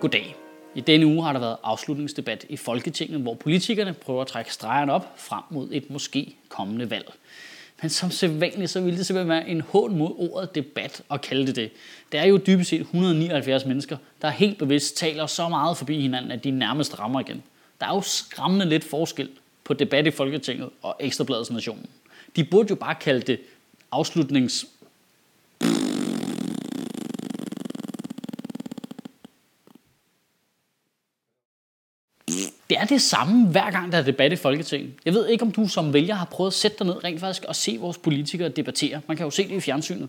Goddag. I denne uge har der været afslutningsdebat i Folketinget, hvor politikerne prøver at trække stregerne op frem mod et måske kommende valg. Men som sædvanligt, så ville det simpelthen være en hån mod ordet debat at kalde det det. Det er jo dybest set 179 mennesker, der helt bevidst taler så meget forbi hinanden, at de nærmest rammer igen. Der er jo skræmmende lidt forskel på debat i Folketinget og Ekstrabladets Nationen. De burde jo bare kalde det afslutnings det er det samme, hver gang der er debat i Folketinget. Jeg ved ikke, om du som vælger har prøvet at sætte dig ned rent faktisk og se vores politikere debattere. Man kan jo se det i fjernsynet.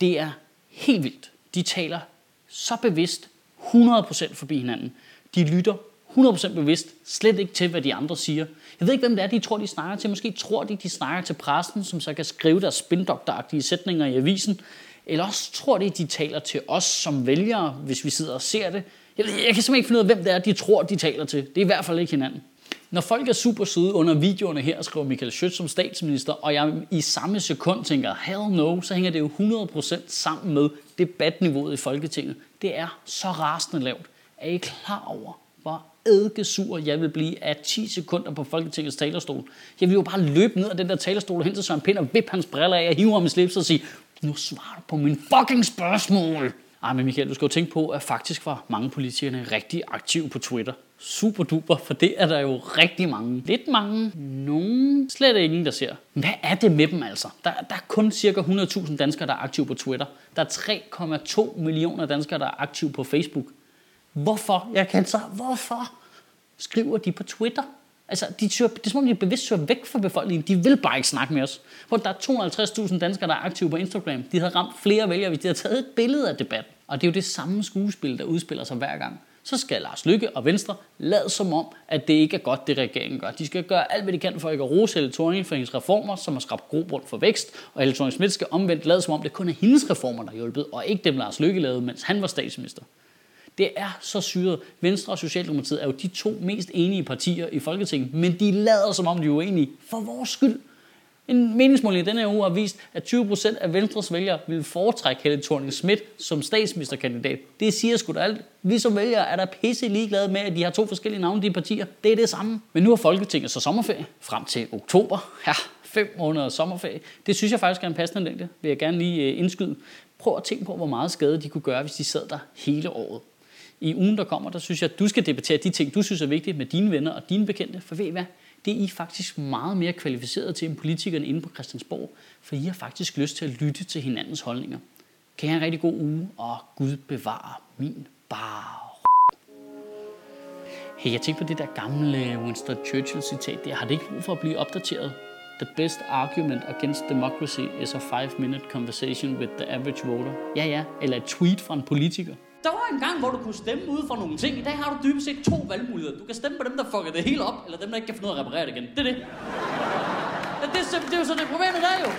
Det er helt vildt. De taler så bevidst 100% forbi hinanden. De lytter 100% bevidst slet ikke til, hvad de andre siger. Jeg ved ikke, hvem det er, de tror, de snakker til. Måske tror de, de snakker til præsten, som så kan skrive deres spindokteragtige sætninger i avisen. Eller også tror de, de taler til os som vælgere, hvis vi sidder og ser det. Jeg, jeg kan simpelthen ikke finde ud af, hvem det er, de tror, de taler til. Det er i hvert fald ikke hinanden. Når folk er super søde under videoerne her, skriver Michael Schødt som statsminister, og jeg i samme sekund tænker, hell no, så hænger det jo 100% sammen med debatniveauet i Folketinget. Det er så rasende lavt. Er I klar over, hvor eddikesur jeg vil blive af 10 sekunder på Folketingets talerstol? Jeg vil jo bare løbe ned ad den der talerstol hen til Søren Pind og vippe hans briller af og hive ham i slips og sige, nu svarer du på min fucking spørgsmål. Ej, men Michael, du skal jo tænke på, at faktisk var mange politikerne rigtig aktive på Twitter. Super duper, for det er der jo rigtig mange. Lidt mange. Nogen. Slet ingen, der ser. Hvad er det med dem altså? Der, der er kun cirka 100.000 danskere, der er aktive på Twitter. Der er 3,2 millioner danskere, der er aktive på Facebook. Hvorfor? Jeg kan så, hvorfor skriver de på Twitter? Altså, de tør, det er som om, de bevidst søger væk fra befolkningen. De vil bare ikke snakke med os. Hvor der er 250.000 danskere, der er aktive på Instagram. De havde ramt flere vælgere, hvis de havde taget et billede af debatten. Og det er jo det samme skuespil, der udspiller sig hver gang. Så skal Lars Lykke og Venstre lade som om, at det ikke er godt, det regeringen gør. De skal gøre alt, hvad de kan for ikke at rose Helle Thorning for hendes reformer, som har skabt grobund for vækst. Og Helle Thorning Schmidt skal omvendt lade som om, det kun er hendes reformer, der har hjulpet, og ikke dem Lars Lykke lavede, mens han var statsminister. Det er så syret. Venstre og Socialdemokratiet er jo de to mest enige partier i Folketinget, men de lader som om, de er uenige for vores skyld. En meningsmåling i denne uge har vist, at 20% af Venstres vælgere vil foretrække Helle thorning Schmidt som statsministerkandidat. Det siger sgu da alt. Vi som vælgere er der pisse ligeglade med, at de har to forskellige navne, de partier. Det er det samme. Men nu har Folketinget så sommerferie frem til oktober. Ja, fem måneder sommerferie. Det synes jeg faktisk er en passende længde, vil jeg gerne lige øh, indskyde. Prøv at tænke på, hvor meget skade de kunne gøre, hvis de sad der hele året. I ugen, der kommer, der synes jeg, at du skal debattere de ting, du synes er vigtige med dine venner og dine bekendte. For ved I hvad? Det er I faktisk meget mere kvalificeret til end politikerne inde på Christiansborg, for I har faktisk lyst til at lytte til hinandens holdninger. Kan I have en rigtig god uge, og Gud bevare min bar. Hey, jeg tænkte på det der gamle Winston Churchill citat der. Har det ikke brug for at blive opdateret? The best argument against democracy is a five-minute conversation with the average voter. Ja, ja. Eller et tweet fra en politiker. Der var en gang, hvor du kunne stemme ud for nogle ting. I dag har du dybest set to valgmuligheder. Du kan stemme på dem, der fucker det hele op, eller dem, der ikke kan finde ud af at reparere det igen. Det er det. Ja, det, er, det er jo så det problemet der jo.